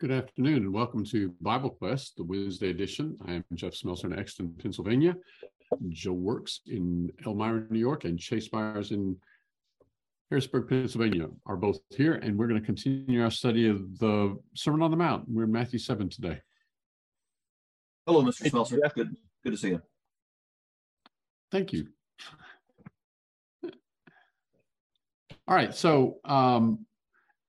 Good afternoon and welcome to Bible Quest, the Wednesday edition. I am Jeff Smelser in Exton, Pennsylvania. Joe works in Elmira, New York, and Chase Myers in Harrisburg, Pennsylvania are both here, and we're going to continue our study of the Sermon on the Mount. We're in Matthew 7 today. Hello, Mr. Smelser. Good, good to see you. Thank you. All right, so um,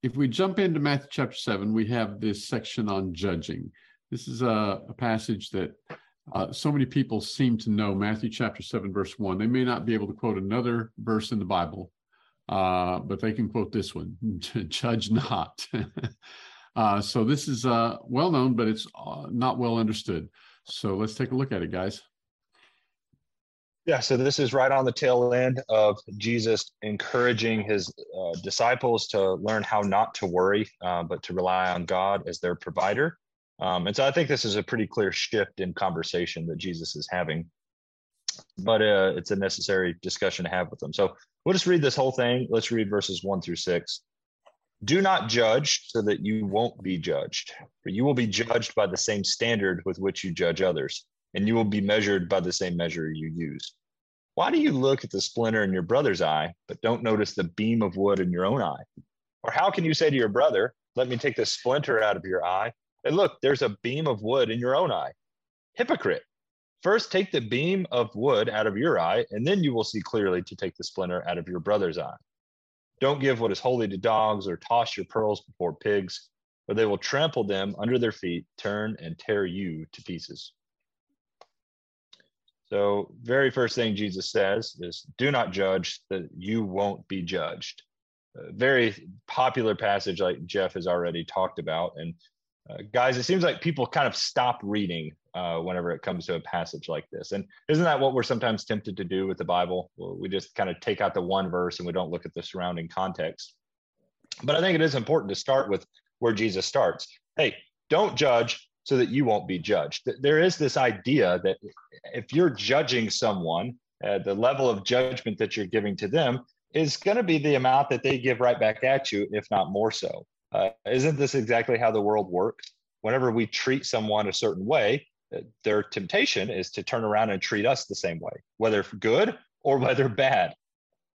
if we jump into Matthew chapter 7, we have this section on judging. This is a, a passage that uh, so many people seem to know Matthew chapter 7, verse 1. They may not be able to quote another verse in the Bible, uh, but they can quote this one judge not. uh, so this is uh, well known, but it's uh, not well understood. So let's take a look at it, guys. Yeah, so this is right on the tail end of Jesus encouraging his uh, disciples to learn how not to worry, uh, but to rely on God as their provider. Um, and so I think this is a pretty clear shift in conversation that Jesus is having, but uh, it's a necessary discussion to have with them. So we'll just read this whole thing. Let's read verses one through six. Do not judge so that you won't be judged, for you will be judged by the same standard with which you judge others and you will be measured by the same measure you use. Why do you look at the splinter in your brother's eye, but don't notice the beam of wood in your own eye? Or how can you say to your brother, Let me take the splinter out of your eye, and look, there's a beam of wood in your own eye? Hypocrite! First, take the beam of wood out of your eye, and then you will see clearly to take the splinter out of your brother's eye. Don't give what is holy to dogs, or toss your pearls before pigs, or they will trample them under their feet, turn and tear you to pieces. So, very first thing Jesus says is, Do not judge, that you won't be judged. A very popular passage, like Jeff has already talked about. And uh, guys, it seems like people kind of stop reading uh, whenever it comes to a passage like this. And isn't that what we're sometimes tempted to do with the Bible? We just kind of take out the one verse and we don't look at the surrounding context. But I think it is important to start with where Jesus starts. Hey, don't judge so that you won't be judged. There is this idea that if you're judging someone, uh, the level of judgment that you're giving to them is going to be the amount that they give right back at you, if not more so. Uh, isn't this exactly how the world works? Whenever we treat someone a certain way, uh, their temptation is to turn around and treat us the same way, whether good or whether bad.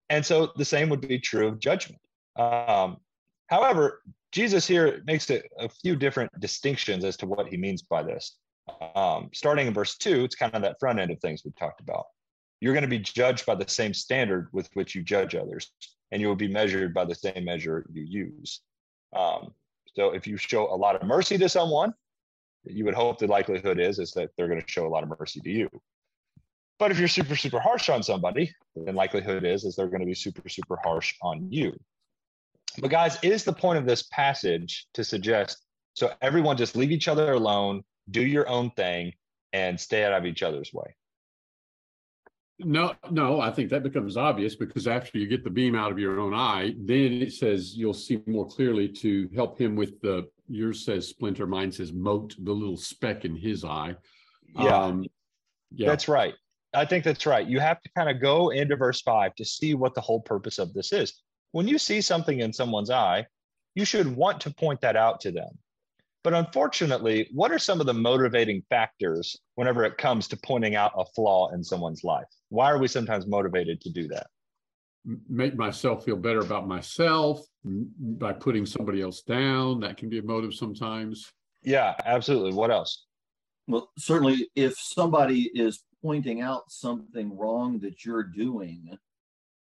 And so the same would be true of judgment. Um, however, Jesus here makes a, a, few different distinctions as to what he means by this. Um, starting in verse two, it's kind of that front end of things we talked about. You're going to be judged by the same standard with which you judge others, and you will be measured by the same measure you use. Um, so if you show a lot of mercy to someone, you would hope the likelihood is is that they're going to show a lot of mercy to you. But if you're super super harsh on somebody, then likelihood is is they're going to be super super harsh on you. But guys, is the point of this passage to suggest so everyone just leave each other alone, do your own thing, and stay out of each other's way? No, no, I think that becomes obvious because after you get the beam out of your own eye, then it says you'll see more clearly to help him with the yours says splinter, mine says mote, the little speck in his eye. Yeah. Um, yeah. That's right. I think that's right. You have to kind of go into verse five to see what the whole purpose of this is when you see something in someone's eye, you should want to point that out to them. But unfortunately, what are some of the motivating factors whenever it comes to pointing out a flaw in someone's life? Why are we sometimes motivated to do that? Make myself feel better about myself by putting somebody else down. That can be a motive sometimes. Yeah, absolutely. What else? Well, certainly, if somebody is pointing out something wrong that you're doing,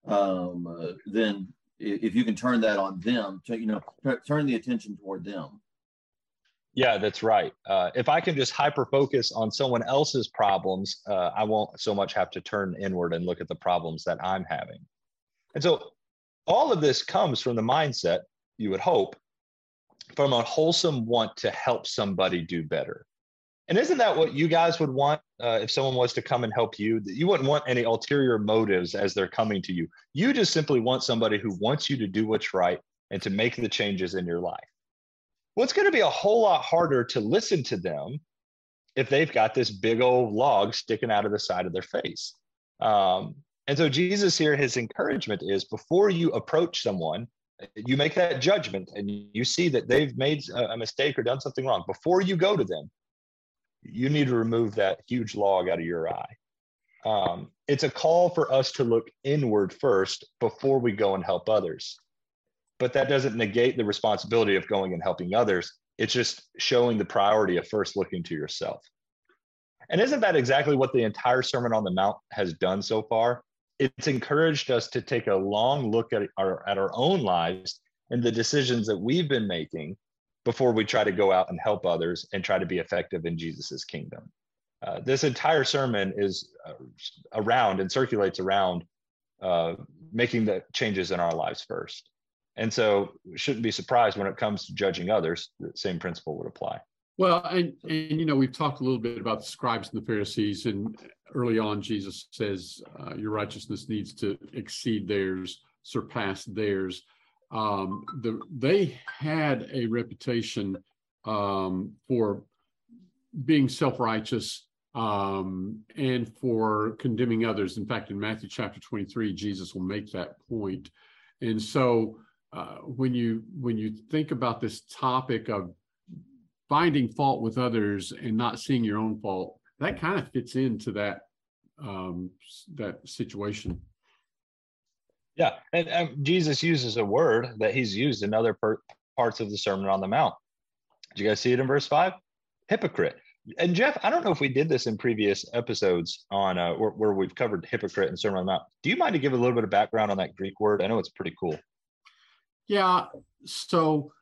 um, uh, then if you can turn that on them to you know turn the attention toward them. Yeah that's right. Uh, if i can just hyper focus on someone else's problems uh, i won't so much have to turn inward and look at the problems that i'm having. And so all of this comes from the mindset you would hope from a wholesome want to help somebody do better and isn't that what you guys would want uh, if someone was to come and help you? You wouldn't want any ulterior motives as they're coming to you. You just simply want somebody who wants you to do what's right and to make the changes in your life. Well, it's going to be a whole lot harder to listen to them if they've got this big old log sticking out of the side of their face. Um, and so, Jesus here, his encouragement is before you approach someone you make that judgment and you see that they've made a mistake or done something wrong before you go to them you need to remove that huge log out of your eye. Um, it's a call for us to look inward first before we go and help others. But that doesn't negate the responsibility of going and helping others. It's just showing the priority of first looking to yourself. And isn't that exactly what the entire sermon on the mount has done so far? It's encouraged us to take a long look at our at our own lives and the decisions that we've been making before we try to go out and help others and try to be effective in Jesus's kingdom. Uh, this entire sermon is uh, around and circulates around uh, making the changes in our lives first. And so shouldn't be surprised when it comes to judging others, the same principle would apply. Well, and, and you know, we've talked a little bit about the scribes and the Pharisees, and early on, Jesus says, uh, Your righteousness needs to exceed theirs, surpass theirs. Um, the, they had a reputation um, for being self righteous um, and for condemning others. In fact, in Matthew chapter 23, Jesus will make that point. And so, uh, when you when you think about this topic of finding fault with others and not seeing your own fault, that kind of fits into that um, that situation. Yeah, and, and, Jesus uses a word that he's used in other per- parts of the Sermon on the Mount. Did you guys see it in verse five? Hypocrite. And Jeff, I don't know if we did this in previous episodes on uh, where, where we've covered hypocrite and Sermon on the Mount. Do you mind to give a little bit of background on that Greek word? I know it's pretty cool. Yeah. So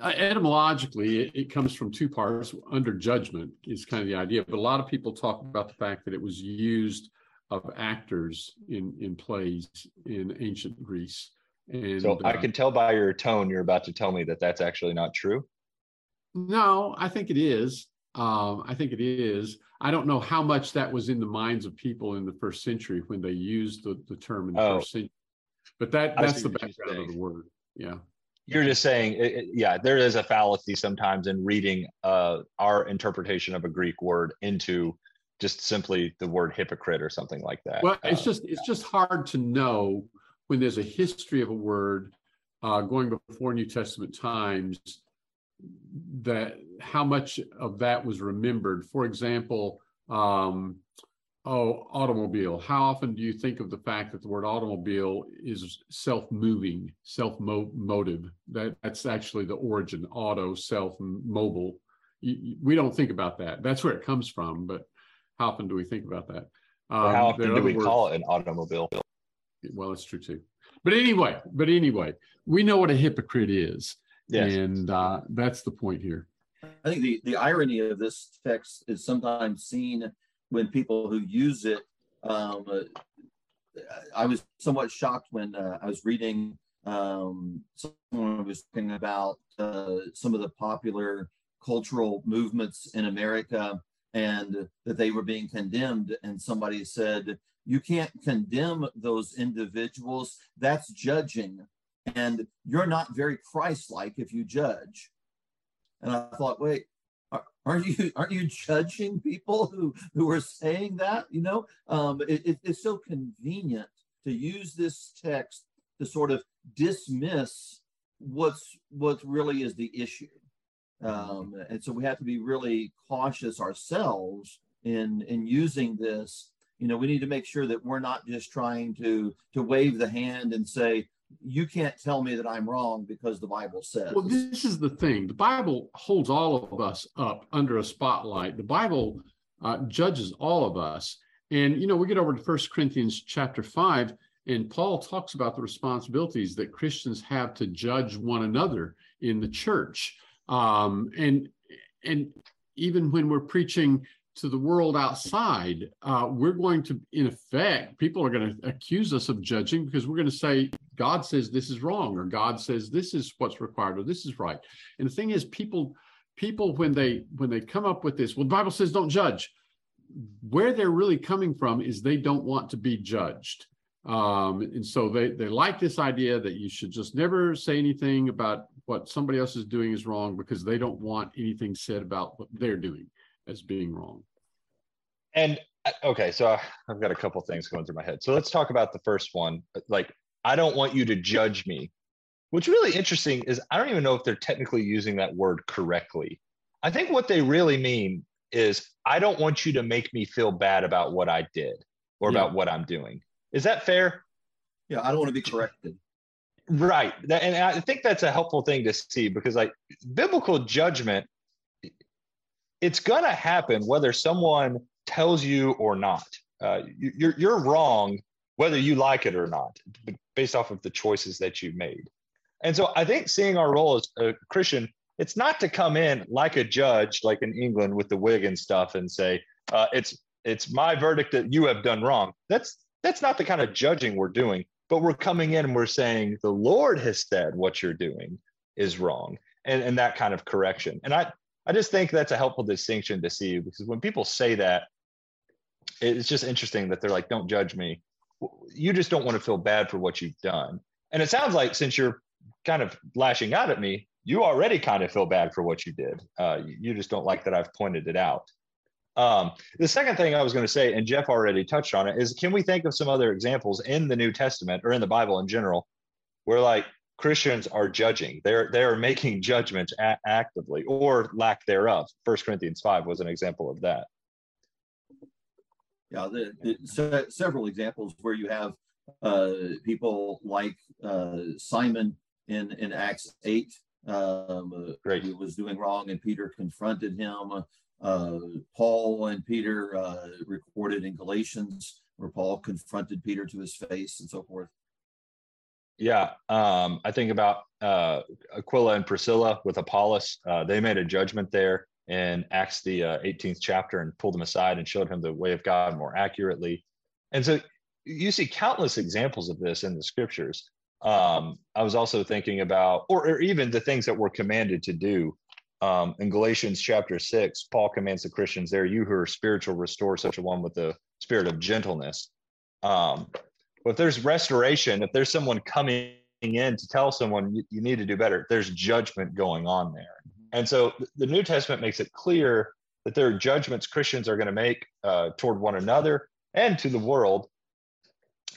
uh, etymologically, it, it, comes from two parts. Under judgment is kind of the idea, but a lot of people talk about the fact that it was used of actors in in plays in ancient Greece. And so I uh, can tell by your tone you're about to tell me that that's actually not true. No, I think it is. Um, I think it is. I don't know how much that was in the minds of people in the first century when they used the, the term in the oh. first century. But that that's the background of the word. Yeah you're just saying it, yeah there is a fallacy sometimes in reading uh, our interpretation of a greek word into just simply the word hypocrite or something like that well it's uh, just it's just hard to know when there's a history of a word uh, going before new testament times that how much of that was remembered for example um, Oh, automobile. How often do you think of the fact that the word automobile is self-moving, self-motive? That that's actually the origin. Auto, self, mobile. we don't think about that. That's where it comes from. But how often do we think about that? Um, how often do we words, call it an automobile? Well, it's true too. But anyway, but anyway, we know what a hypocrite is, yes. and uh, that's the point here. I think the the irony of this text is sometimes seen when people who use it. Um, I was somewhat shocked when uh, I was reading um, someone was talking about uh, some of the popular cultural movements in America and that they were being condemned. And somebody said, You can't condemn those individuals. That's judging. And you're not very Christ like if you judge. And I thought, wait, aren't you aren't you judging people who who are saying that you know um, it, it's so convenient to use this text to sort of dismiss what's what really is the issue um, and so we have to be really cautious ourselves in in using this you know we need to make sure that we're not just trying to to wave the hand and say you can't tell me that I'm wrong because the Bible says. Well, this is the thing. The Bible holds all of us up under a spotlight. The Bible uh, judges all of us. And, you know, we get over to First Corinthians chapter 5, and Paul talks about the responsibilities that Christians have to judge one another in the church. Um, and, and even when we're preaching to the world outside, uh, we're going to, in effect, people are going to accuse us of judging because we're going to say, God says this is wrong, or God says this is what's required, or this is right. And the thing is, people, people when they when they come up with this, well, the Bible says don't judge. Where they're really coming from is they don't want to be judged. Um, and so they they like this idea that you should just never say anything about what somebody else is doing is wrong because they don't want anything said about what they're doing as being wrong. And uh, okay, so I've got a couple things going through my head. So let's talk about the first one. Like I don't want you to judge me. What's really interesting is I don't even know if they're technically using that word correctly. I think what they really mean is I don't want you to make me feel bad about what I did or yeah. about what I'm doing. Is that fair? Yeah, I don't want to be corrected. Right. And I think that's a helpful thing to see because, like, biblical judgment, it's going to happen whether someone tells you or not. Uh, you're, you're wrong whether you like it or not, based off of the choices that you've made. And so I think seeing our role as a Christian, it's not to come in like a judge, like in England with the wig and stuff, and say, uh, it's it's my verdict that you have done wrong. That's that's not the kind of judging we're doing but we're coming in and we're saying the lord has said what you're doing is wrong and, and that kind of correction. And i i just think that's a helpful distinction to see because when people say that it's just interesting that they're like don't judge me. You just don't want to feel bad for what you've done. And it sounds like since you're kind of lashing out at me you already kind of feel bad for what you did. Uh, you just don't like that i've pointed it out um, the second thing I was going to say, and Jeff already touched on it, is can we think of some other examples in the New Testament or in the Bible in general where like Christians are judging? They're they are making judgments a- actively or lack thereof. First Corinthians five was an example of that. Yeah, the, the, so, several examples where you have uh, people like uh, Simon in in Acts eight, um, Great. who was doing wrong, and Peter confronted him uh, Paul and Peter uh, recorded in Galatians, where Paul confronted Peter to his face and so forth. Yeah, um, I think about uh, Aquila and Priscilla with Apollos. Uh, they made a judgment there in Acts the 18th uh, chapter and pulled him aside and showed him the way of God more accurately. And so you see countless examples of this in the scriptures. Um, I was also thinking about, or, or even the things that we're commanded to do um, in Galatians chapter six, Paul commands the Christians there, you who are spiritual, restore such a one with the spirit of gentleness. Um, but if there's restoration, if there's someone coming in to tell someone you, you need to do better, there's judgment going on there. And so the New Testament makes it clear that there are judgments Christians are going to make uh, toward one another and to the world.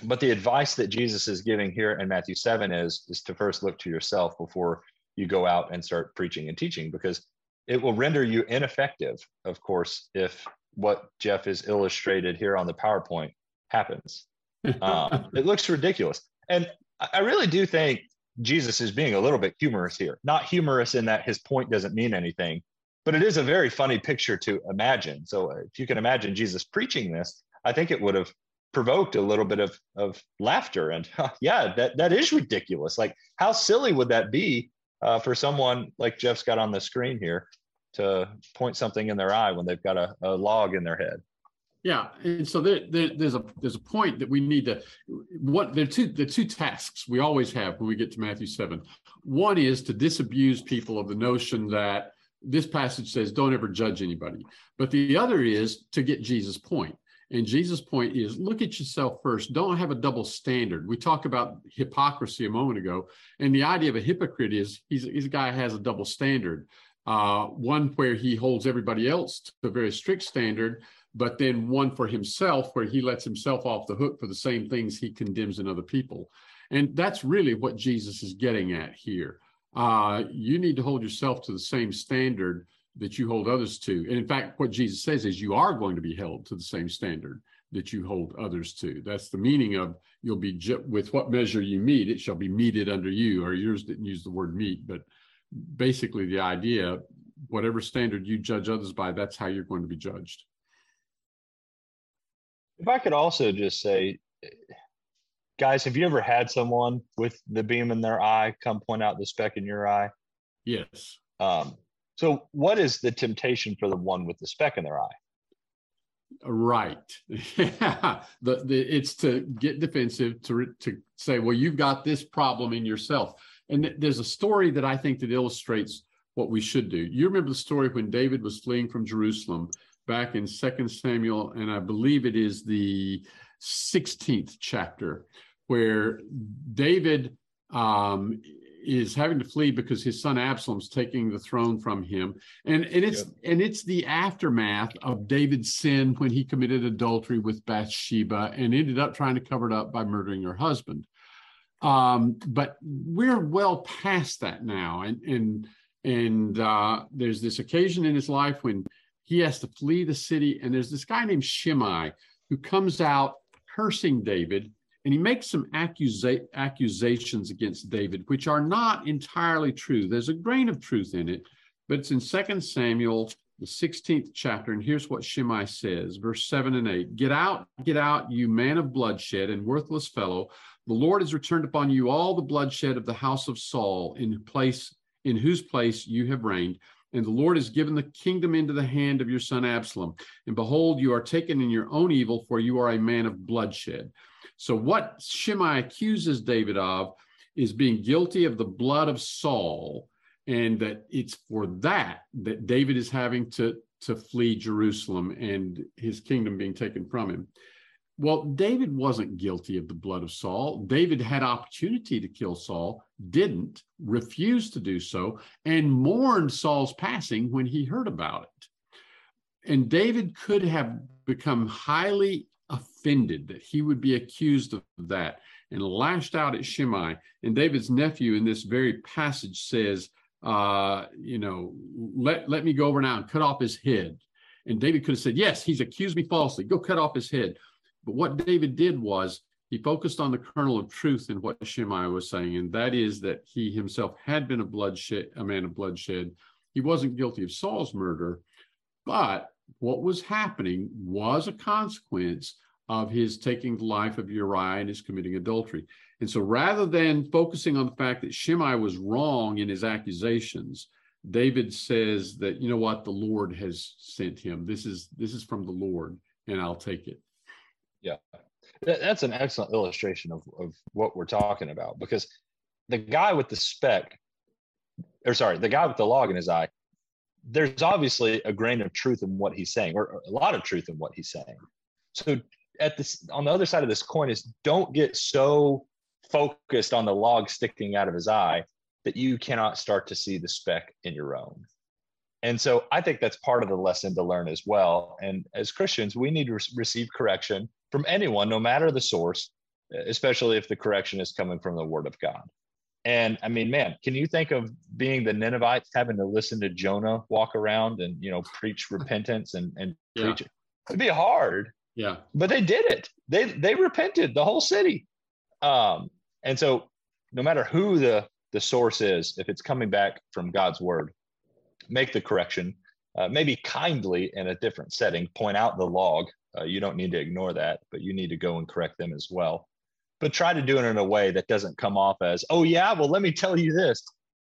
But the advice that Jesus is giving here in Matthew 7 is, is to first look to yourself before you go out and start preaching and teaching because it will render you ineffective, of course, if what Jeff is illustrated here on the PowerPoint happens. Um, it looks ridiculous. And I really do think Jesus is being a little bit humorous here. Not humorous in that his point doesn't mean anything, but it is a very funny picture to imagine. So if you can imagine Jesus preaching this, I think it would have provoked a little bit of, of laughter. And yeah, that, that is ridiculous. Like, how silly would that be uh, for someone like Jeff's got on the screen here to point something in their eye when they've got a, a log in their head. Yeah, and so there, there, there's a there's a point that we need to what there are two the two tasks we always have when we get to Matthew seven. One is to disabuse people of the notion that this passage says don't ever judge anybody, but the other is to get Jesus' point. And Jesus' point is look at yourself first. Don't have a double standard. We talked about hypocrisy a moment ago. And the idea of a hypocrite is he's, he's a guy has a double standard. Uh, one where he holds everybody else to a very strict standard, but then one for himself where he lets himself off the hook for the same things he condemns in other people. And that's really what Jesus is getting at here. Uh, you need to hold yourself to the same standard that you hold others to. And in fact, what Jesus says is you are going to be held to the same standard that you hold others to. That's the meaning of you'll be ju- with what measure you mete, it shall be meted under you. Or yours didn't use the word mete, but basically the idea, whatever standard you judge others by, that's how you're going to be judged. If I could also just say, guys, have you ever had someone with the beam in their eye come point out the speck in your eye? Yes. Um, so, what is the temptation for the one with the speck in their eye? Right. the, the, it's to get defensive, to, to say, well, you've got this problem in yourself. And th- there's a story that I think that illustrates what we should do. You remember the story when David was fleeing from Jerusalem back in Second Samuel, and I believe it is the 16th chapter, where David um, is having to flee because his son Absalom's taking the throne from him. And and it's and it's the aftermath of David's sin when he committed adultery with Bathsheba and ended up trying to cover it up by murdering her husband. Um, but we're well past that now, and and and uh, there's this occasion in his life when he has to flee the city, and there's this guy named Shimei who comes out cursing David, and he makes some accusa- accusations against David, which are not entirely true. There's a grain of truth in it, but it's in Second Samuel, the 16th chapter, and here's what Shimei says, verse 7 and 8 Get out, get out, you man of bloodshed and worthless fellow. The Lord has returned upon you all the bloodshed of the house of Saul, in place in whose place you have reigned. And the Lord has given the kingdom into the hand of your son Absalom. And behold, you are taken in your own evil, for you are a man of bloodshed. So, what Shimei accuses David of is being guilty of the blood of Saul, and that it's for that that David is having to, to flee Jerusalem and his kingdom being taken from him. Well, David wasn't guilty of the blood of Saul. David had opportunity to kill Saul, didn't, refused to do so, and mourned Saul's passing when he heard about it. And David could have become highly offended that he would be accused of that and lashed out at Shimei. And David's nephew in this very passage says, uh, you know, let, let me go over now and cut off his head. And David could have said, yes, he's accused me falsely. Go cut off his head. But what David did was he focused on the kernel of truth in what Shimei was saying, and that is that he himself had been a bloodshed, a man of bloodshed. He wasn't guilty of Saul's murder, but what was happening was a consequence of his taking the life of Uriah and his committing adultery. And so rather than focusing on the fact that Shimei was wrong in his accusations, David says that, you know what, the Lord has sent him. This is this is from the Lord, and I'll take it. Yeah, that's an excellent illustration of, of what we're talking about because the guy with the speck, or sorry, the guy with the log in his eye, there's obviously a grain of truth in what he's saying, or a lot of truth in what he's saying. So at this on the other side of this coin is don't get so focused on the log sticking out of his eye that you cannot start to see the speck in your own. And so I think that's part of the lesson to learn as well. And as Christians, we need to re- receive correction from anyone, no matter the source, especially if the correction is coming from the Word of God. And I mean, man, can you think of being the Ninevites having to listen to Jonah walk around and you know preach repentance and and yeah. preach? it? It'd be hard. Yeah. But they did it. They they repented, the whole city. Um, and so no matter who the the source is, if it's coming back from God's word, make the correction. Uh, maybe kindly in a different setting, point out the log uh, you don't need to ignore that, but you need to go and correct them as well. But try to do it in a way that doesn't come off as, oh yeah, well let me tell you this.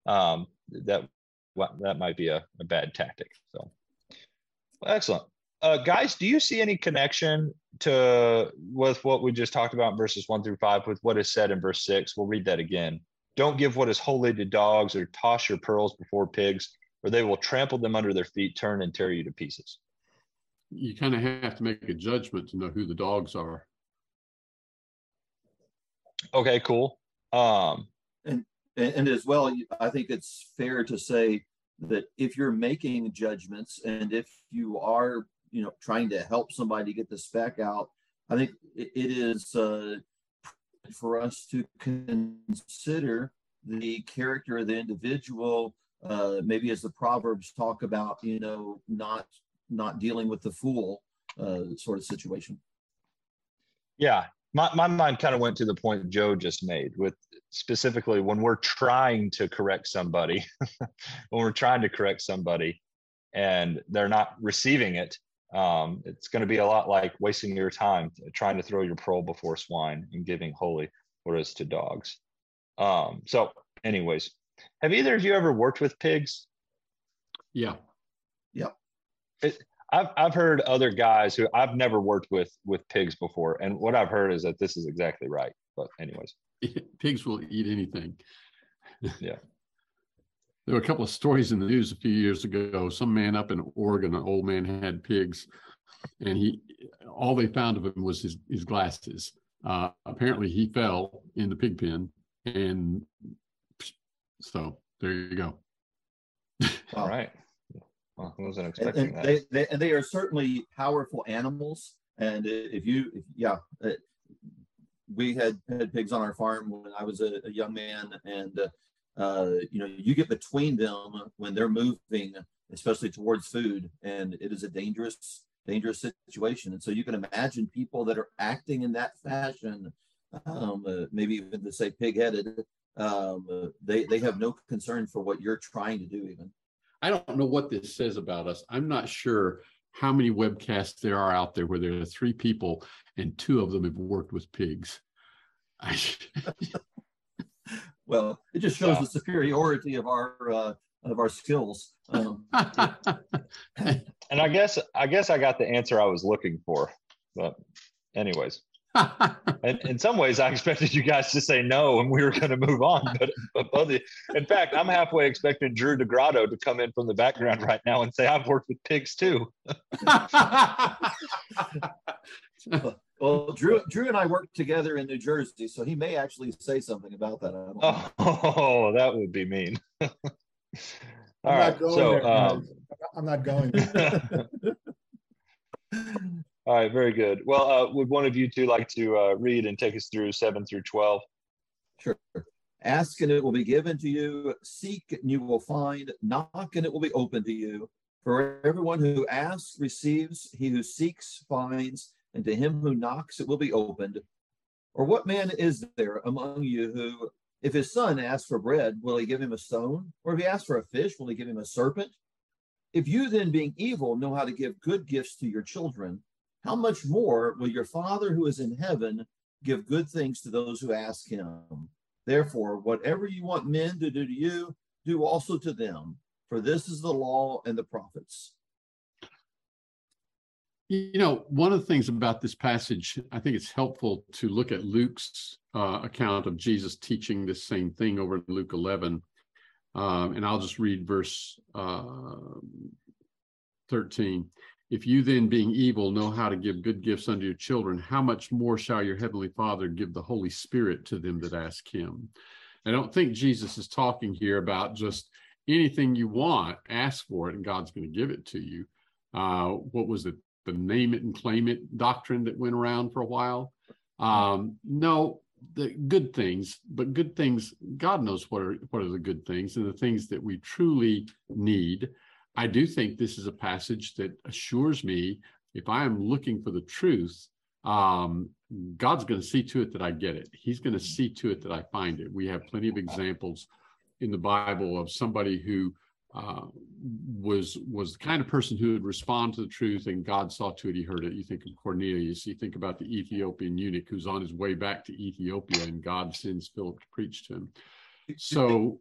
Um, that well, that might be a, a bad tactic. So well, excellent. Uh, guys, do you see any connection to with what we just talked about in verses one through five with what is said in verse six? We'll read that again. Don't give what is holy to dogs or toss your pearls before pigs, or they will trample them under their feet, turn and tear you to pieces you kind of have to make a judgment to know who the dogs are. Okay, cool. Um, and, and as well, I think it's fair to say that if you're making judgments and if you are, you know, trying to help somebody get the speck out, I think it is uh, for us to consider the character of the individual. Uh, maybe as the proverbs talk about, you know, not not dealing with the fool uh, sort of situation. Yeah, my, my mind kind of went to the point Joe just made with specifically when we're trying to correct somebody, when we're trying to correct somebody and they're not receiving it, um, it's going to be a lot like wasting your time trying to throw your pearl before swine and giving holy whereas to dogs. Um, so, anyways, have either of you ever worked with pigs? Yeah. Yep. It, I've I've heard other guys who I've never worked with with pigs before, and what I've heard is that this is exactly right. But anyways, pigs will eat anything. Yeah. There were a couple of stories in the news a few years ago. Some man up in Oregon, an old man had pigs, and he all they found of him was his his glasses. Uh, apparently, he fell in the pig pen, and so there you go. All right. Well, I wasn't expecting and, and that. They, they, and they are certainly powerful animals. And if you, if, yeah, uh, we had had pigs on our farm when I was a, a young man, and uh, uh, you know, you get between them when they're moving, especially towards food, and it is a dangerous, dangerous situation. And so you can imagine people that are acting in that fashion, um, uh, maybe even to say pig-headed, um, they they have no concern for what you're trying to do, even. I don't know what this says about us. I'm not sure how many webcasts there are out there where there are three people and two of them have worked with pigs. well, it just shows yeah. the superiority of our uh, of our skills. Um, and I guess I guess I got the answer I was looking for. But anyways. And in some ways, I expected you guys to say no, and we were going to move on. But, but both, in fact, I'm halfway expecting Drew DeGrotto to come in from the background right now and say, "I've worked with pigs too." well, Drew, Drew and I worked together in New Jersey, so he may actually say something about that. Oh, that would be mean. All I'm right, so um, I'm not going. All right, very good. Well, uh, would one of you two like to uh, read and take us through seven through 12? Sure. Ask and it will be given to you. Seek and you will find. Knock and it will be open to you. For everyone who asks receives, he who seeks finds, and to him who knocks it will be opened. Or what man is there among you who, if his son asks for bread, will he give him a stone? Or if he asks for a fish, will he give him a serpent? If you then, being evil, know how to give good gifts to your children, how much more will your Father who is in heaven give good things to those who ask him? Therefore, whatever you want men to do to you, do also to them, for this is the law and the prophets. You know, one of the things about this passage, I think it's helpful to look at Luke's uh, account of Jesus teaching this same thing over in Luke 11. Um, and I'll just read verse uh, 13. If you then, being evil, know how to give good gifts unto your children, how much more shall your heavenly Father give the Holy Spirit to them that ask him? I don't think Jesus is talking here about just anything you want, ask for it, and God's going to give it to you. Uh, what was it? The name it and claim it doctrine that went around for a while. Um, no, the good things, but good things, God knows what are what are the good things and the things that we truly need. I do think this is a passage that assures me if I am looking for the truth, um, God's going to see to it that I get it. He's going to see to it that I find it. We have plenty of examples in the Bible of somebody who uh, was was the kind of person who would respond to the truth, and God saw to it he heard it. You think of Cornelius. You think about the Ethiopian eunuch who's on his way back to Ethiopia, and God sends Philip to preach to him. So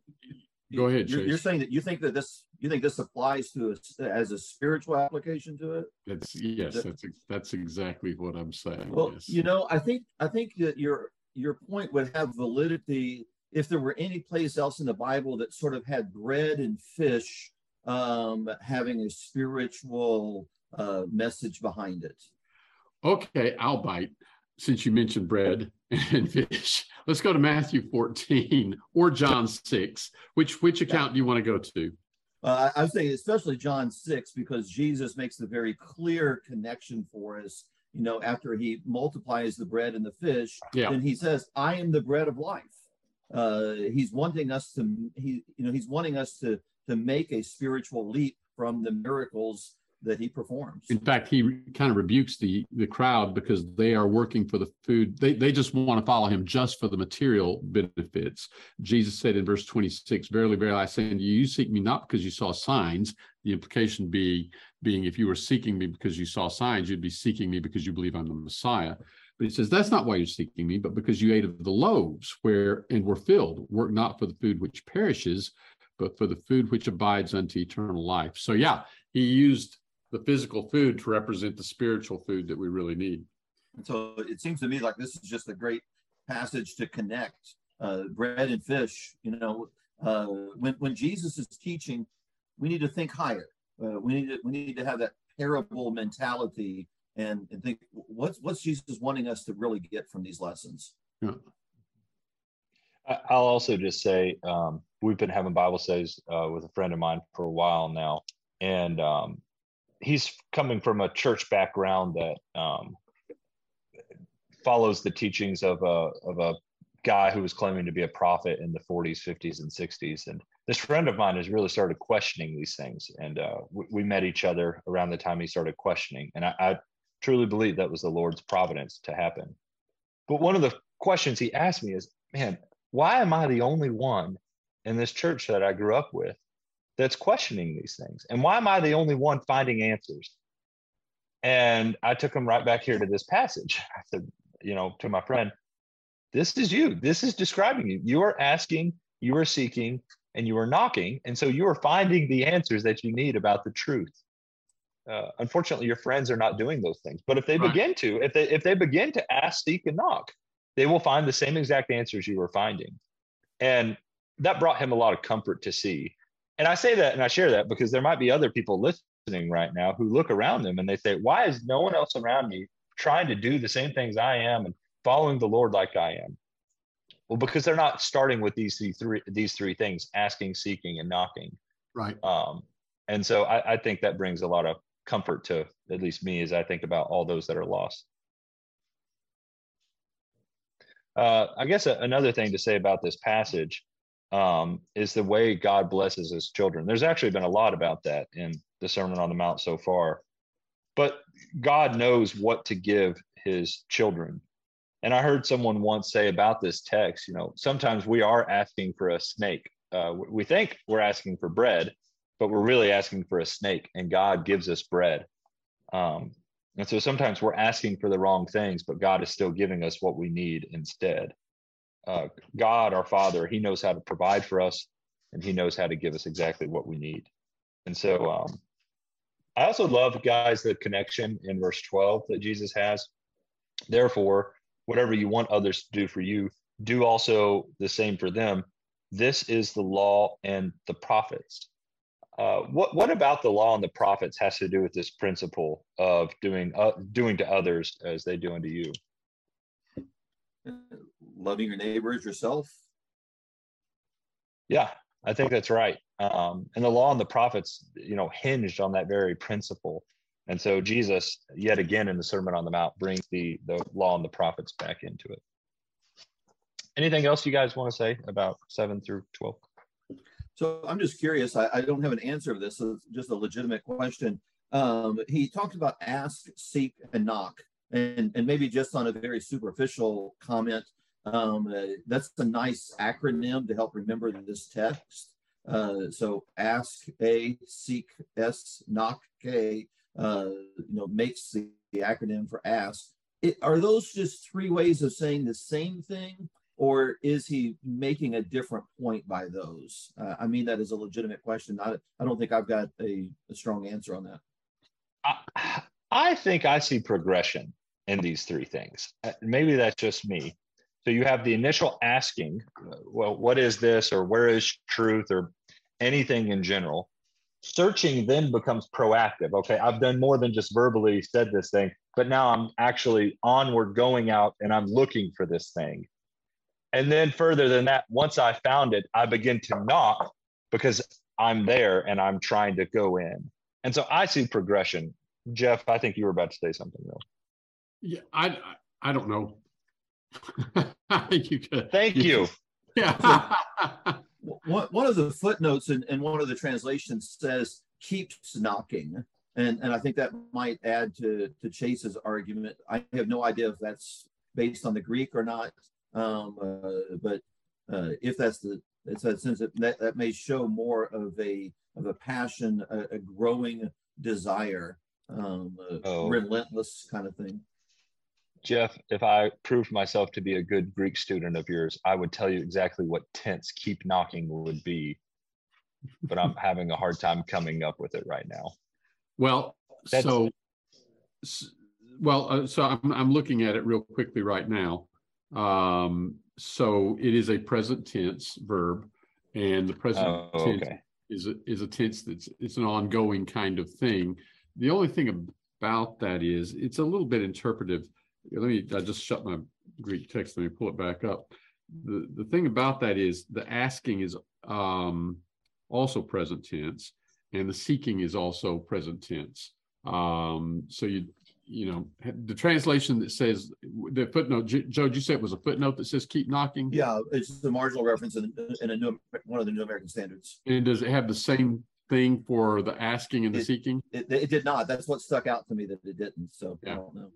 Go ahead. You're, you're, saying that you think that this you think this applies to us as a spiritual application to it. That's yes. That, that's that's exactly what I'm saying. Well, yes. you know, I think I think that your your point would have validity if there were any place else in the Bible that sort of had bread and fish um, having a spiritual uh, message behind it. Okay, I'll bite since you mentioned bread and fish. Let's go to Matthew 14 or John 6. Which which account do you want to go to? Uh, I would say especially John 6 because Jesus makes the very clear connection for us. You know, after he multiplies the bread and the fish, yeah. then he says, "I am the bread of life." Uh, he's wanting us to he you know he's wanting us to to make a spiritual leap from the miracles that he performs. In fact, he kind of rebukes the the crowd because they are working for the food. They they just want to follow him just for the material benefits. Jesus said in verse 26, Verily, verily, I say unto you, you seek me not because you saw signs. The implication being being if you were seeking me because you saw signs, you'd be seeking me because you believe I'm the Messiah. But he says, That's not why you're seeking me, but because you ate of the loaves where and were filled. Work not for the food which perishes, but for the food which abides unto eternal life. So yeah, he used the physical food to represent the spiritual food that we really need. And so it seems to me like this is just a great passage to connect uh, bread and fish. You know, uh, when when Jesus is teaching, we need to think higher. Uh, we need to we need to have that parable mentality and, and think what's what's Jesus wanting us to really get from these lessons. Yeah. I'll also just say um, we've been having Bible studies uh, with a friend of mine for a while now, and um, he's coming from a church background that um, follows the teachings of a of a guy who was claiming to be a prophet in the 40s, 50s, and 60s. And this friend of mine has really started questioning these things. And uh, we, we, met each other around the time he started questioning. And I, I truly believe that was the Lord's providence to happen. But one of the questions he asked me is, man, why am I the only one in this church that I grew up with that's questioning these things? And why am I the only one finding answers? And I took him right back here to this passage. I said, you know, to my friend, this is you. This is describing you. You are asking, you are seeking, and you are knocking. And so you are finding the answers that you need about the truth. Uh, unfortunately, your friends are not doing those things. But if they right. begin to, if they if they begin to ask, seek, and knock, they will find the same exact answers you were finding. And that brought him a lot of comfort to see. And I say that and I share that because there might be other people listening right now who look around them and they say, Why is no one else around me trying to do the same things I am and following the Lord like I am? Well, because they're not starting with these three these three things: asking, seeking, and knocking. Right. Um, and so I, I think that brings a lot of comfort to at least me as I think about all those that are lost. Uh, I guess a, another thing to say about this passage um, is the way God blesses his children. There's actually been a lot about that in the Sermon on the Mount so far. But God knows what to give his children. And I heard someone once say about this text, you know, sometimes we are asking for a snake. Uh, we think we're asking for bread, but we're really asking for a snake, and God gives us bread. Um, and so sometimes we're asking for the wrong things, but God is still giving us what we need instead. Uh, God, our Father, He knows how to provide for us, and He knows how to give us exactly what we need. And so um, I also love, guys, the connection in verse 12 that Jesus has. Therefore, whatever you want others to do for you, do also the same for them. This is the law and the prophets. Uh, what what about the law and the prophets has to do with this principle of doing uh, doing to others as they do unto you? Loving your neighbor as yourself. Yeah, I think that's right. Um, and the law and the prophets, you know, hinged on that very principle. And so Jesus, yet again in the Sermon on the Mount, brings the the law and the prophets back into it. Anything else you guys want to say about seven through twelve? So I'm just curious. I, I don't have an answer to this. So it's just a legitimate question. Um, he talked about ask, seek, and knock, and and maybe just on a very superficial comment. Um, uh, that's a nice acronym to help remember this text. Uh, so ask A, seek S, knock K uh, you know, makes the, the acronym for ask. It, are those just three ways of saying the same thing, or is he making a different point by those? Uh, I mean, that is a legitimate question. I, I don't think I've got a, a strong answer on that. I, I think I see progression in these three things. Uh, maybe that's just me. So you have the initial asking, uh, well, what is this, or where is truth, or anything in general searching then becomes proactive. Okay, I've done more than just verbally said this thing, but now I'm actually onward going out and I'm looking for this thing. And then further than that, once I found it, I begin to knock because I'm there and I'm trying to go in. And so I see progression. Jeff, I think you were about to say something though. Yeah, I I don't know. I think you could. Thank you. Yeah. one, one of the footnotes in, in one of the translations says keeps knocking. And, and I think that might add to, to Chase's argument. I have no idea if that's based on the Greek or not. Um, uh, but uh, if that's the, it's a sense that, that that may show more of a of a passion, a, a growing desire, um, oh. relentless kind of thing. Jeff, if I proved myself to be a good Greek student of yours, I would tell you exactly what tense keep knocking would be. But I'm having a hard time coming up with it right now. Well, That's, so well, uh, so I'm I'm looking at it real quickly right now. Um, so it is a present tense verb, and the present oh, tense is a, is a tense that's it's an ongoing kind of thing. The only thing about that is it's a little bit interpretive let me I just shut my Greek text. Let me pull it back up. The the thing about that is the asking is um, also present tense, and the seeking is also present tense. Um, so you you know, the translation that says the footnote, Joe, you said it was a footnote that says keep knocking? Yeah, it's the marginal reference in, in a new, one of the New American Standards. And does it have the same thing for the asking and the It- seeking? It, it did not. That's what stuck out to me that it didn't. So I don't know.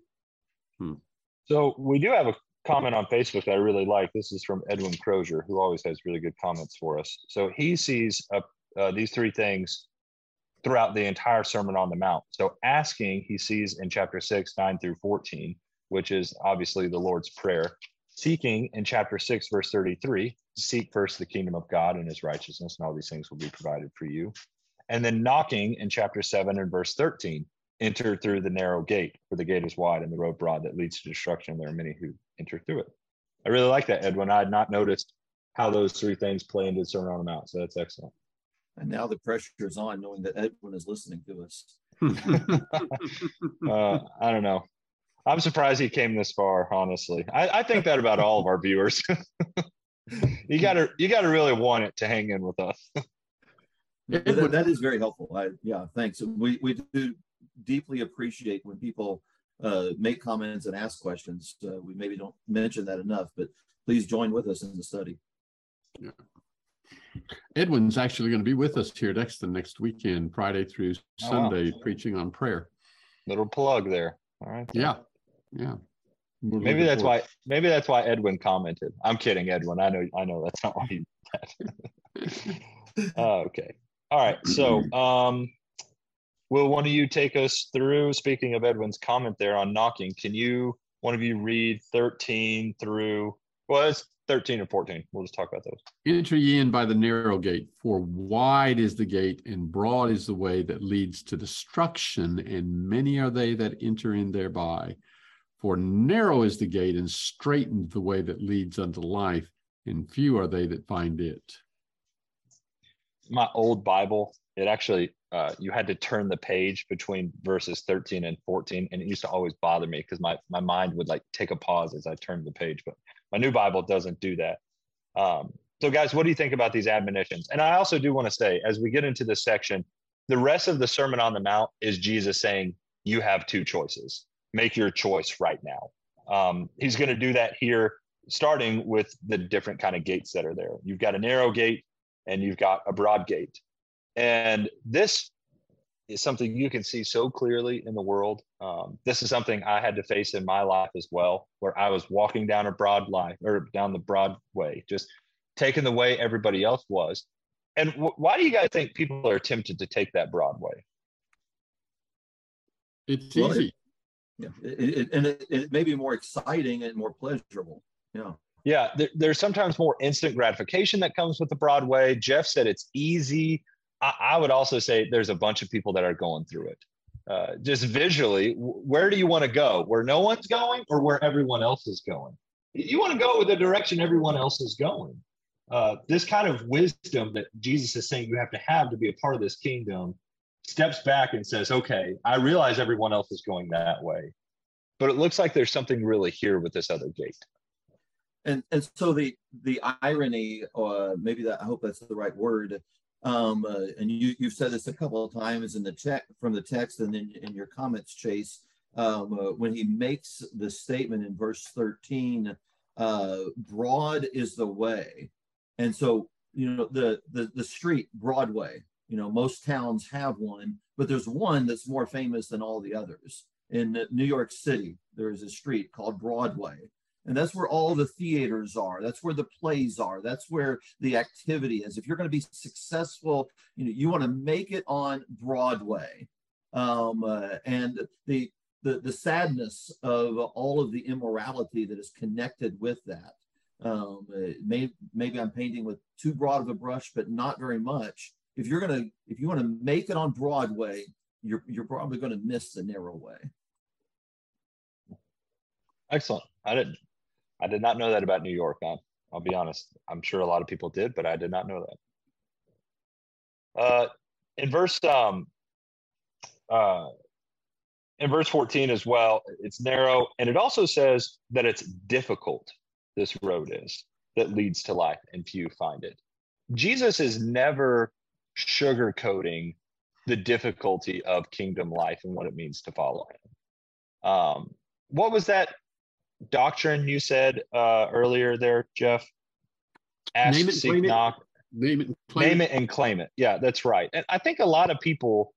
So we do have a comment on Facebook that I really like. This is from Edwin Crozier, who always has really good comments for us. So he sees uh, uh, these three things throughout the entire Sermon on the Mount. So asking, he sees in chapter 6, 9 through 14, which is obviously the Lord's Prayer. Seeking in chapter 6, verse 33, seek first the kingdom of God and his righteousness, and all these things will be provided for you. And then knocking in chapter 7 and verse 13, enter through the narrow gate, for the gate is wide and the road broad that leads to destruction. There are many who enter through it. I really like that, Edwin. I had not noticed how those three things play into the Sermon on the Mount, so that's excellent. And now the pressure is on knowing that Edwin is listening to us. Uh, I don't know. I'm surprised he came this far. Honestly, I, I think that about all of our viewers. you gotta you gotta really want it to hang in with us. But that, that is very helpful. I, yeah, thanks. We, we do deeply appreciate when people uh, make comments and ask questions. Uh, we maybe don't mention that enough, but please join with us in the study. Yeah. Edwin's actually going to be with us here at Exton next weekend, Friday through Oh, wow. Sunday, preaching on prayer. Little plug there. All right. Yeah, yeah. We're Maybe that's forward- why. Maybe that's why Edwin commented. I'm kidding, Edwin. I know. I know that's not why you. did that. Oh, okay. All right. So, um, will one of you take us through? Speaking of Edwin's comment there on knocking, can you one of you read 13 through? Well, it's 13 or 14. We'll just talk about those. Enter ye in by the narrow gate, for wide is the gate and broad is the way that leads to destruction, and many are they that enter in thereby. For narrow is the gate and straitened the way that leads unto life, and few are they that find it. My old Bible, it actually uh, you had to turn the page between verses 13 and 14, and it used to always bother me because my my mind would like take a pause as I turned the page. But my new Bible doesn't do that. Um, so, guys, what do you think about these admonitions? And I also do want to say, as we get into this section, the rest of the Sermon on the Mount is Jesus saying, You have two choices. Make your choice right now. Um, he's going to do that here, starting with the different kind of gates that are there. You've got a narrow gate and you've got a broad gate. And this is something you can see so clearly in the world. Um, this is something I had to face in my life as well, where I was walking down a broad line or down the Broadway, just taking the way everybody else was. And wh- why do you guys think people are tempted to take that Broadway? It's Well, it- easy. Yeah, it, it, and it, it may be more exciting and more pleasurable. Yeah, Yeah, there, there's sometimes more instant gratification that comes with the Broadway. Jeff said it's easy. I, would also say there's a bunch of people that are going through it. Uh, just visually, where do you want to go? Where no one's going or where everyone else is going? You- want to go with the direction everyone else is going. Uh, this kind of wisdom that Jesus is saying you have to have to be a part of this kingdom steps back and says, okay, I realize everyone else is going that way, but it looks like there's something really here with this other gate. and and so the the irony, uh, maybe that I hope that's the right word. Um, uh, and you you've said this a couple of times in the text from the text and in, in your comments, Chase. Um, uh, when he makes the statement in verse thirteen, uh, broad is the way, and so you know the the the street Broadway. You know most towns have one, but there's one that's more famous than all the others. In New York City, there is a street called Broadway and that's where all the theaters are. That's where the plays are. That's where the activity is. If you're going to be successful you know you want to make it on broadway. Um, uh, and the, the the sadness of all of the immorality that is connected with that um, uh, may, maybe i'm painting with too broad of a brush but not very much. If you're to if you want to make it on broadway you're you're probably going to miss the narrow way. Excellent. I didn't. I did not know that about New York. Man. I'll be honest. I'm sure a lot of people did, but I did not know that. Uh, in verse um, uh, in verse 14 as well, it's narrow, and it also says that it's difficult. This road is that leads to life, and few find it. Jesus is never sugarcoating the difficulty of kingdom life and what it means to follow him. Um, what was that doctrine you said uh, earlier there, Jeff? Ask, Name it, seek, claim it. knock. Name it, Name it and claim it. Yeah, that's right. And I think a lot of people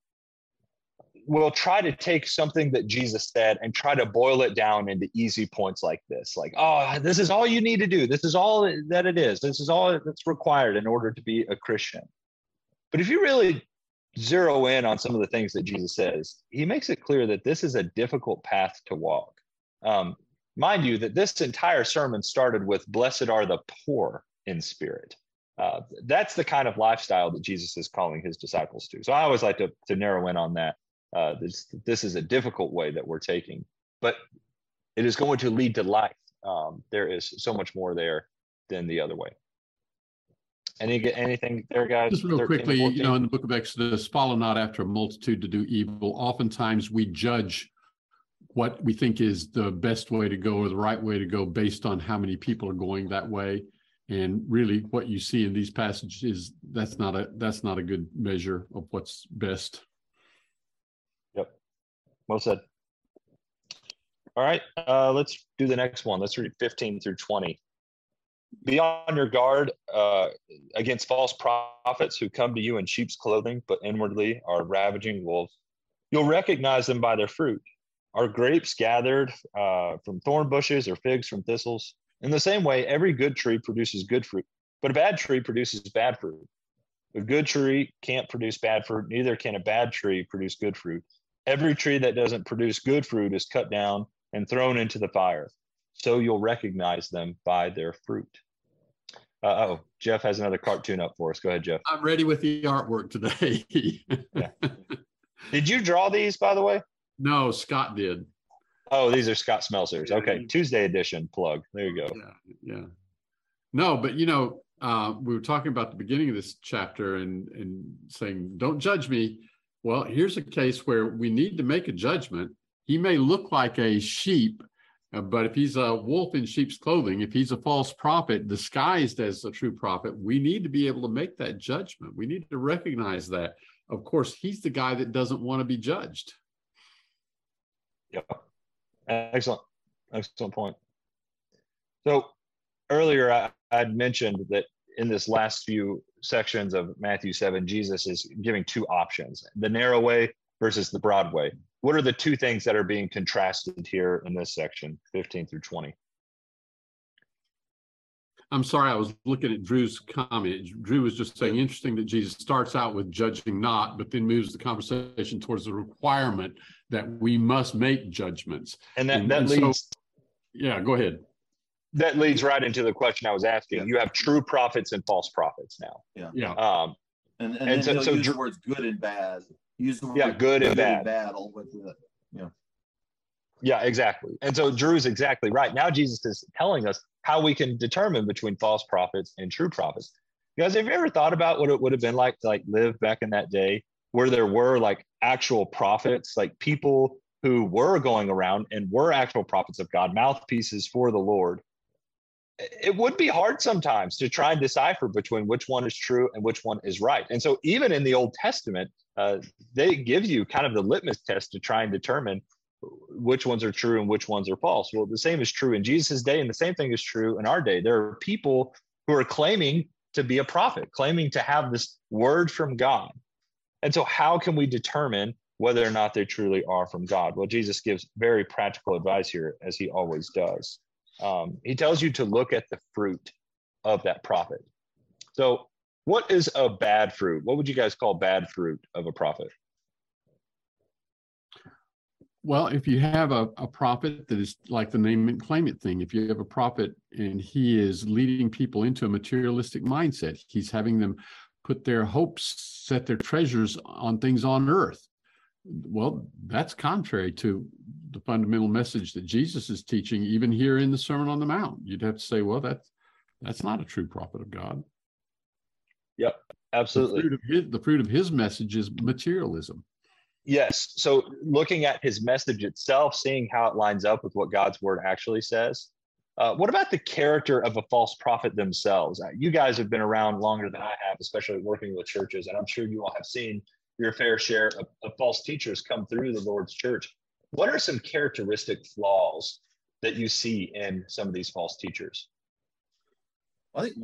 will try to take something that Jesus said and try to boil it down into easy points like this. Like, oh, this is all you need to do. This is all that it is. This is all that's required in order to be a Christian. But if you really zero in on some of the things that Jesus says, he makes it clear that this is a difficult path to walk. Um, mind you, that this entire sermon started with "Blessed are the poor in spirit." Uh, that's the kind of lifestyle that Jesus is calling his disciples to. So I always like to, to narrow in on that. Uh, this this is a difficult way that we're taking, but it is going to lead to life. Um, there is so much more there than the other way. Any anything there, guys? Just real quickly, you know, in the book of Exodus, follow not after a multitude to do evil. Oftentimes we judge what we think is the best way to go or the right way to go based on how many people are going that way. And really what you see in these passages is that's not a that's not a good measure of what's best. Yep. Well said. All right, uh, let's do the next one. Let's read 15 through 20. Be on your guard uh, against false prophets who come to you in sheep's clothing, but inwardly are ravaging wolves. You'll recognize them by their fruit. Are grapes gathered uh, from thorn bushes or figs from thistles? In the same way, every good tree produces good fruit, but a bad tree produces bad fruit. A good tree can't produce bad fruit, neither can a bad tree produce good fruit. Every tree that doesn't produce good fruit is cut down and thrown into the fire. So you'll recognize them by their fruit. Uh, oh, Jeff has another cartoon up for us. Go ahead, Jeff. I'm ready with the artwork today. Yeah. Did you draw these, by the way? No, Scott did. Oh, these are Scott Smelser's. Okay, Tuesday edition plug. There you go. Yeah, yeah. No, but you know, uh, we were talking about the beginning of this chapter and and saying, "Don't judge me." Well, here's a case where we need to make a judgment. He may look like a sheep, uh, but if he's a wolf in sheep's clothing, if he's a false prophet disguised as a true prophet, we need to be able to make that judgment. We need to recognize that. Of course, he's the guy that doesn't want to be judged. Yep. Excellent. Excellent point. So earlier I, I'd mentioned that in this last few sections of Matthew 7, Jesus is giving two options the narrow way versus the broad way. What are the two things that are being contrasted here in this section, 15 through 20? I'm sorry, I was looking at Drew's comment. Drew was just saying, interesting that Jesus starts out with judging not, but then moves the conversation towards the requirement that we must make judgments. And that, And- that and so- leads Yeah, go ahead. that leads right into the question I was asking. Yeah. You have true prophets and false prophets now. Yeah. Um, And, and, And then so- he'll so use Dr- the words good and bad. Use the Yeah, word good and bad. bad all with it. Yeah, exactly. And so Drew's exactly right. Now Jesus is telling us how we can determine between false prophets and true prophets. Guys, have you ever thought about what it would have been like to like live back in that day where there were like actual prophets, like people who were going around and were actual prophets of God, mouthpieces for the Lord? It would be hard sometimes to try and decipher between which one is true and which one is right. And so even in the Old Testament, uh, they give you kind of the litmus test to try and determine which ones are true and which ones are false. Well, the same is true in Jesus' day, and the same thing is true in our day. There are people who are claiming to be a prophet, claiming to have this word from God. And so, how can we determine whether or not they truly are from God? Well, Jesus gives very practical advice here, as he always does. Um, he tells you to look at the fruit of that prophet. So, what is a bad fruit? What would you guys call bad fruit of a prophet? Well, if you have a, a prophet that is like the name and claim it thing, if you have a prophet and he is leading people into a materialistic mindset, he's having them put their hopes, set their treasures on things on earth. Well, that's contrary to the fundamental message that Jesus is teaching, even here in the Sermon on the Mount. You'd have to say, well, that's that's not a true prophet of God. Yep, Absolutely. fruit of his, the fruit of his message is materialism. Yes. So looking at his message itself, seeing how it lines up with what God's word actually says. Uh, what about the character of a false prophet themselves? Uh, you guys have been around longer than I have, especially working with churches, and I'm sure you all have seen your fair share of, of false teachers come through the Lord's church. what are some characteristic flaws that you see in some of these false teachers? I think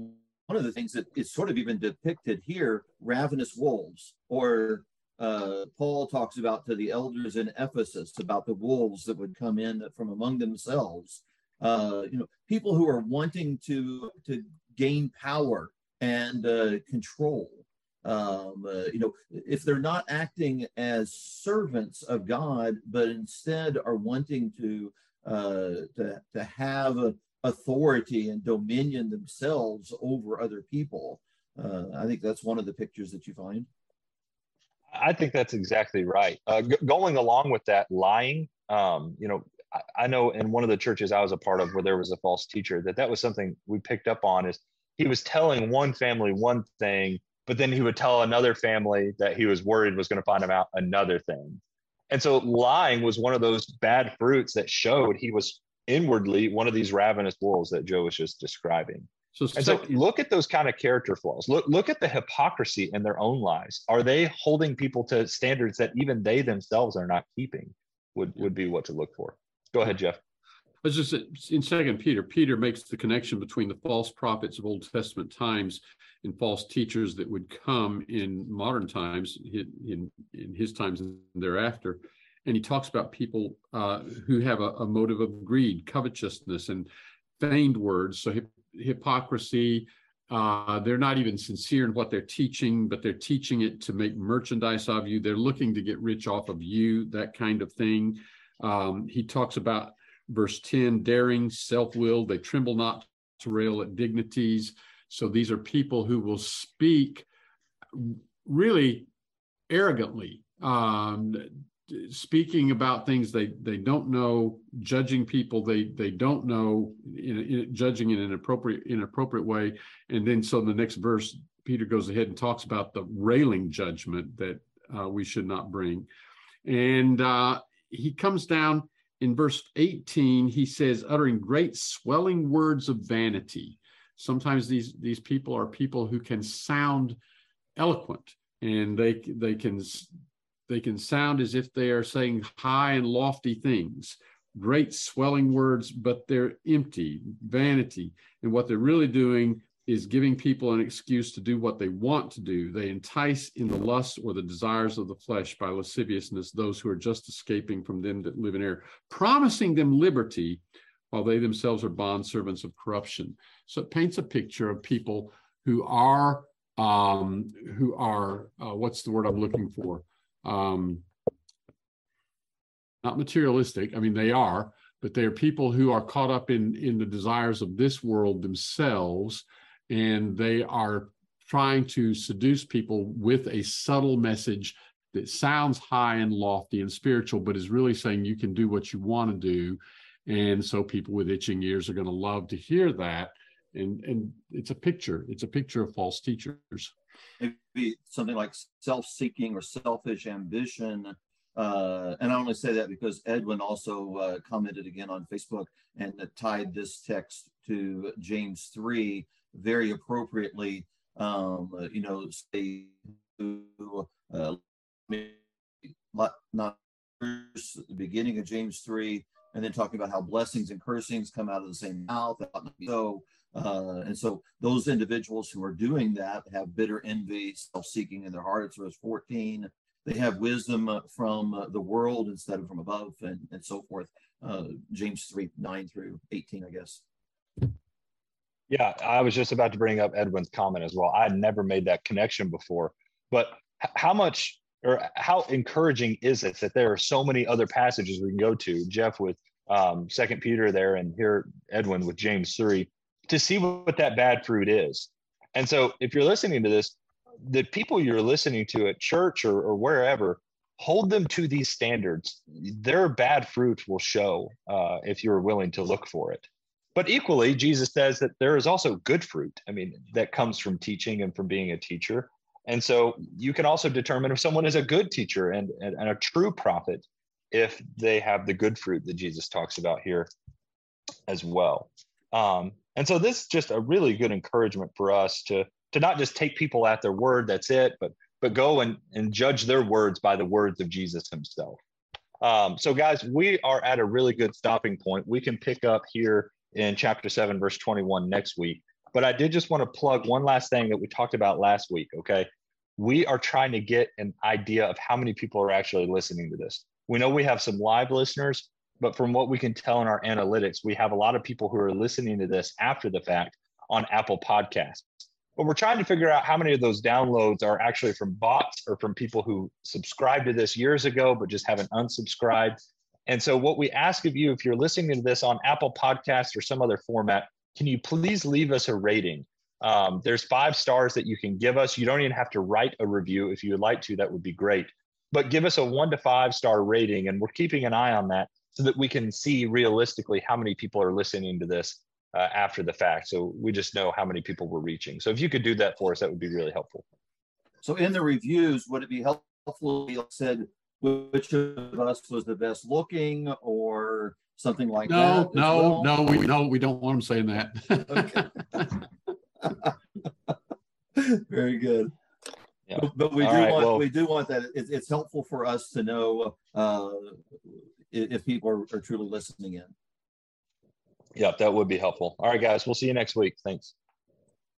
one of the things that is sort of even depicted here, ravenous wolves, or uh, Paul talks about to the elders in Ephesus about the wolves that would come in from among themselves. Uh, you know, people who are wanting to to gain power and uh, control. Um, uh, you know, if they're not acting as servants of God, but instead are wanting to uh, to to have authority and dominion themselves over other people. Uh, I think that's one of the pictures that you find. I think that's exactly right. Uh, g- going along with that, lying. Um, you know, I, I, know in one of the churches I was a part of where there was a false teacher that that was something we picked up on. Is he was telling one family one thing, but then he would tell another family that he was worried was going to find him out another thing. And so lying was one of those bad fruits that showed he was inwardly one of these ravenous wolves that Joe was just describing. So, and so look at those kind of character flaws. Look, look at the hypocrisy in their own lives. Are they holding people to standards that even they themselves are not keeping? Would would be what to look for. Go ahead, Jeff. I was just in Second Peter. Peter makes the connection between the false prophets of Old Testament times and false teachers that would come in modern times, in in his times and thereafter. And he talks about people uh, who have a, a motive of greed, covetousness, and feigned words. So hypocrisy. Uh, they're not even sincere in what they're teaching, but they're teaching it to make merchandise of you. They're looking to get rich off of you, that kind of thing. Um, he talks about verse 10 daring, self willed, they tremble not to rail at dignities. So these are people who will speak really arrogantly, um, speaking about things they they don't know, judging people they they don't know, in, in, judging in an appropriate inappropriate way, and then so the next verse Peter goes ahead and talks about the railing judgment that uh, we should not bring, and uh, he comes down in verse 18. He says, uttering great swelling words of vanity. Sometimes these these people are people who can sound eloquent and they they can they can sound as if they are saying high and lofty things, great swelling words, but they're empty, vanity. And what they're really doing is giving people an excuse to do what they want to do. They entice in the lust or the desires of the flesh by lasciviousness those who are just escaping from them that live in error, promising them liberty while they themselves are bond servants of corruption. So it paints a picture of people who are um, who are uh, what's the word I'm looking for? Um, not materialistic. I mean, they are, but they are people who are caught up in in the desires of this world themselves, and they are trying to seduce people with a subtle message that sounds high and lofty and spiritual, but is really saying you can do what you want to do. And so people with itching ears are going to love to hear that. And and it's a picture. It's a picture of false teachers maybe something like self-seeking or selfish ambition. Uh, and I only say that because Edwin also uh, commented again on Facebook and tied this text to James 3 very appropriately. Um, you know, say, uh, not the beginning of James 3, and then talking about how blessings and cursings come out of the same mouth. So uh, and so those individuals who are doing that have bitter envy, self-seeking in their hearts, verse 14. They have wisdom from uh, the world instead of from above, and, and so forth. Uh, James 3, 9 through 18, I guess. Yeah, I was just about to bring up Edwin's comment as well. I had never made that connection before, but how much or how encouraging is it that there are so many other passages we can go to? Jeff with um, Second Peter there, and here Edwin with James three to see what that bad fruit is. And so if you're listening to this, the people you're listening to at church or, or wherever, hold them to these standards. Their bad fruit will show uh, if you're willing to look for it. But equally, Jesus says that there is also good fruit. I mean, that comes from teaching and from being a teacher. And so you can also determine if someone is a good teacher and, and, and a true prophet if they have the good fruit that Jesus talks about here as well. Um, and so this is just a really good encouragement for us to to not just take people at their word, that's it, but but go and, and judge their words by the words of Jesus himself. Um, so, guys, we are at a really good stopping point. We can pick up here in chapter 7, verse 21 next week. But I did just want to plug one last thing that we talked about last week. Okay. We are trying to get an idea of how many people are actually listening to this. We know we have some live listeners, but from what we can tell in our analytics, we have a lot of people who are listening to this after the fact on Apple Podcasts. But we're trying to figure out how many of those downloads are actually from bots or from people who subscribed to this years ago, but just haven't unsubscribed. And so, what we ask of you, if you're listening to this on Apple Podcasts or some other format, can you please leave us a rating? Um, there's five stars that you can give us. You don't even have to write a review. If you would like to, that would be great. But give us a one to five star rating, and we're keeping an eye on that so that we can see realistically how many people are listening to this uh, after the fact. So we just know how many people we're reaching. So if you could do that for us, that would be really helpful. So in the reviews, would it be helpful if you said which of us was the best looking or something like no, that? No, well? no, we no, we don't want them saying that. Very good. Yeah. But, but, we All do right, want well, we do want that. It, it's helpful for us to know uh, if people are, are truly listening in. Yeah, that would be helpful. All right, guys, we'll see you next week. Thanks.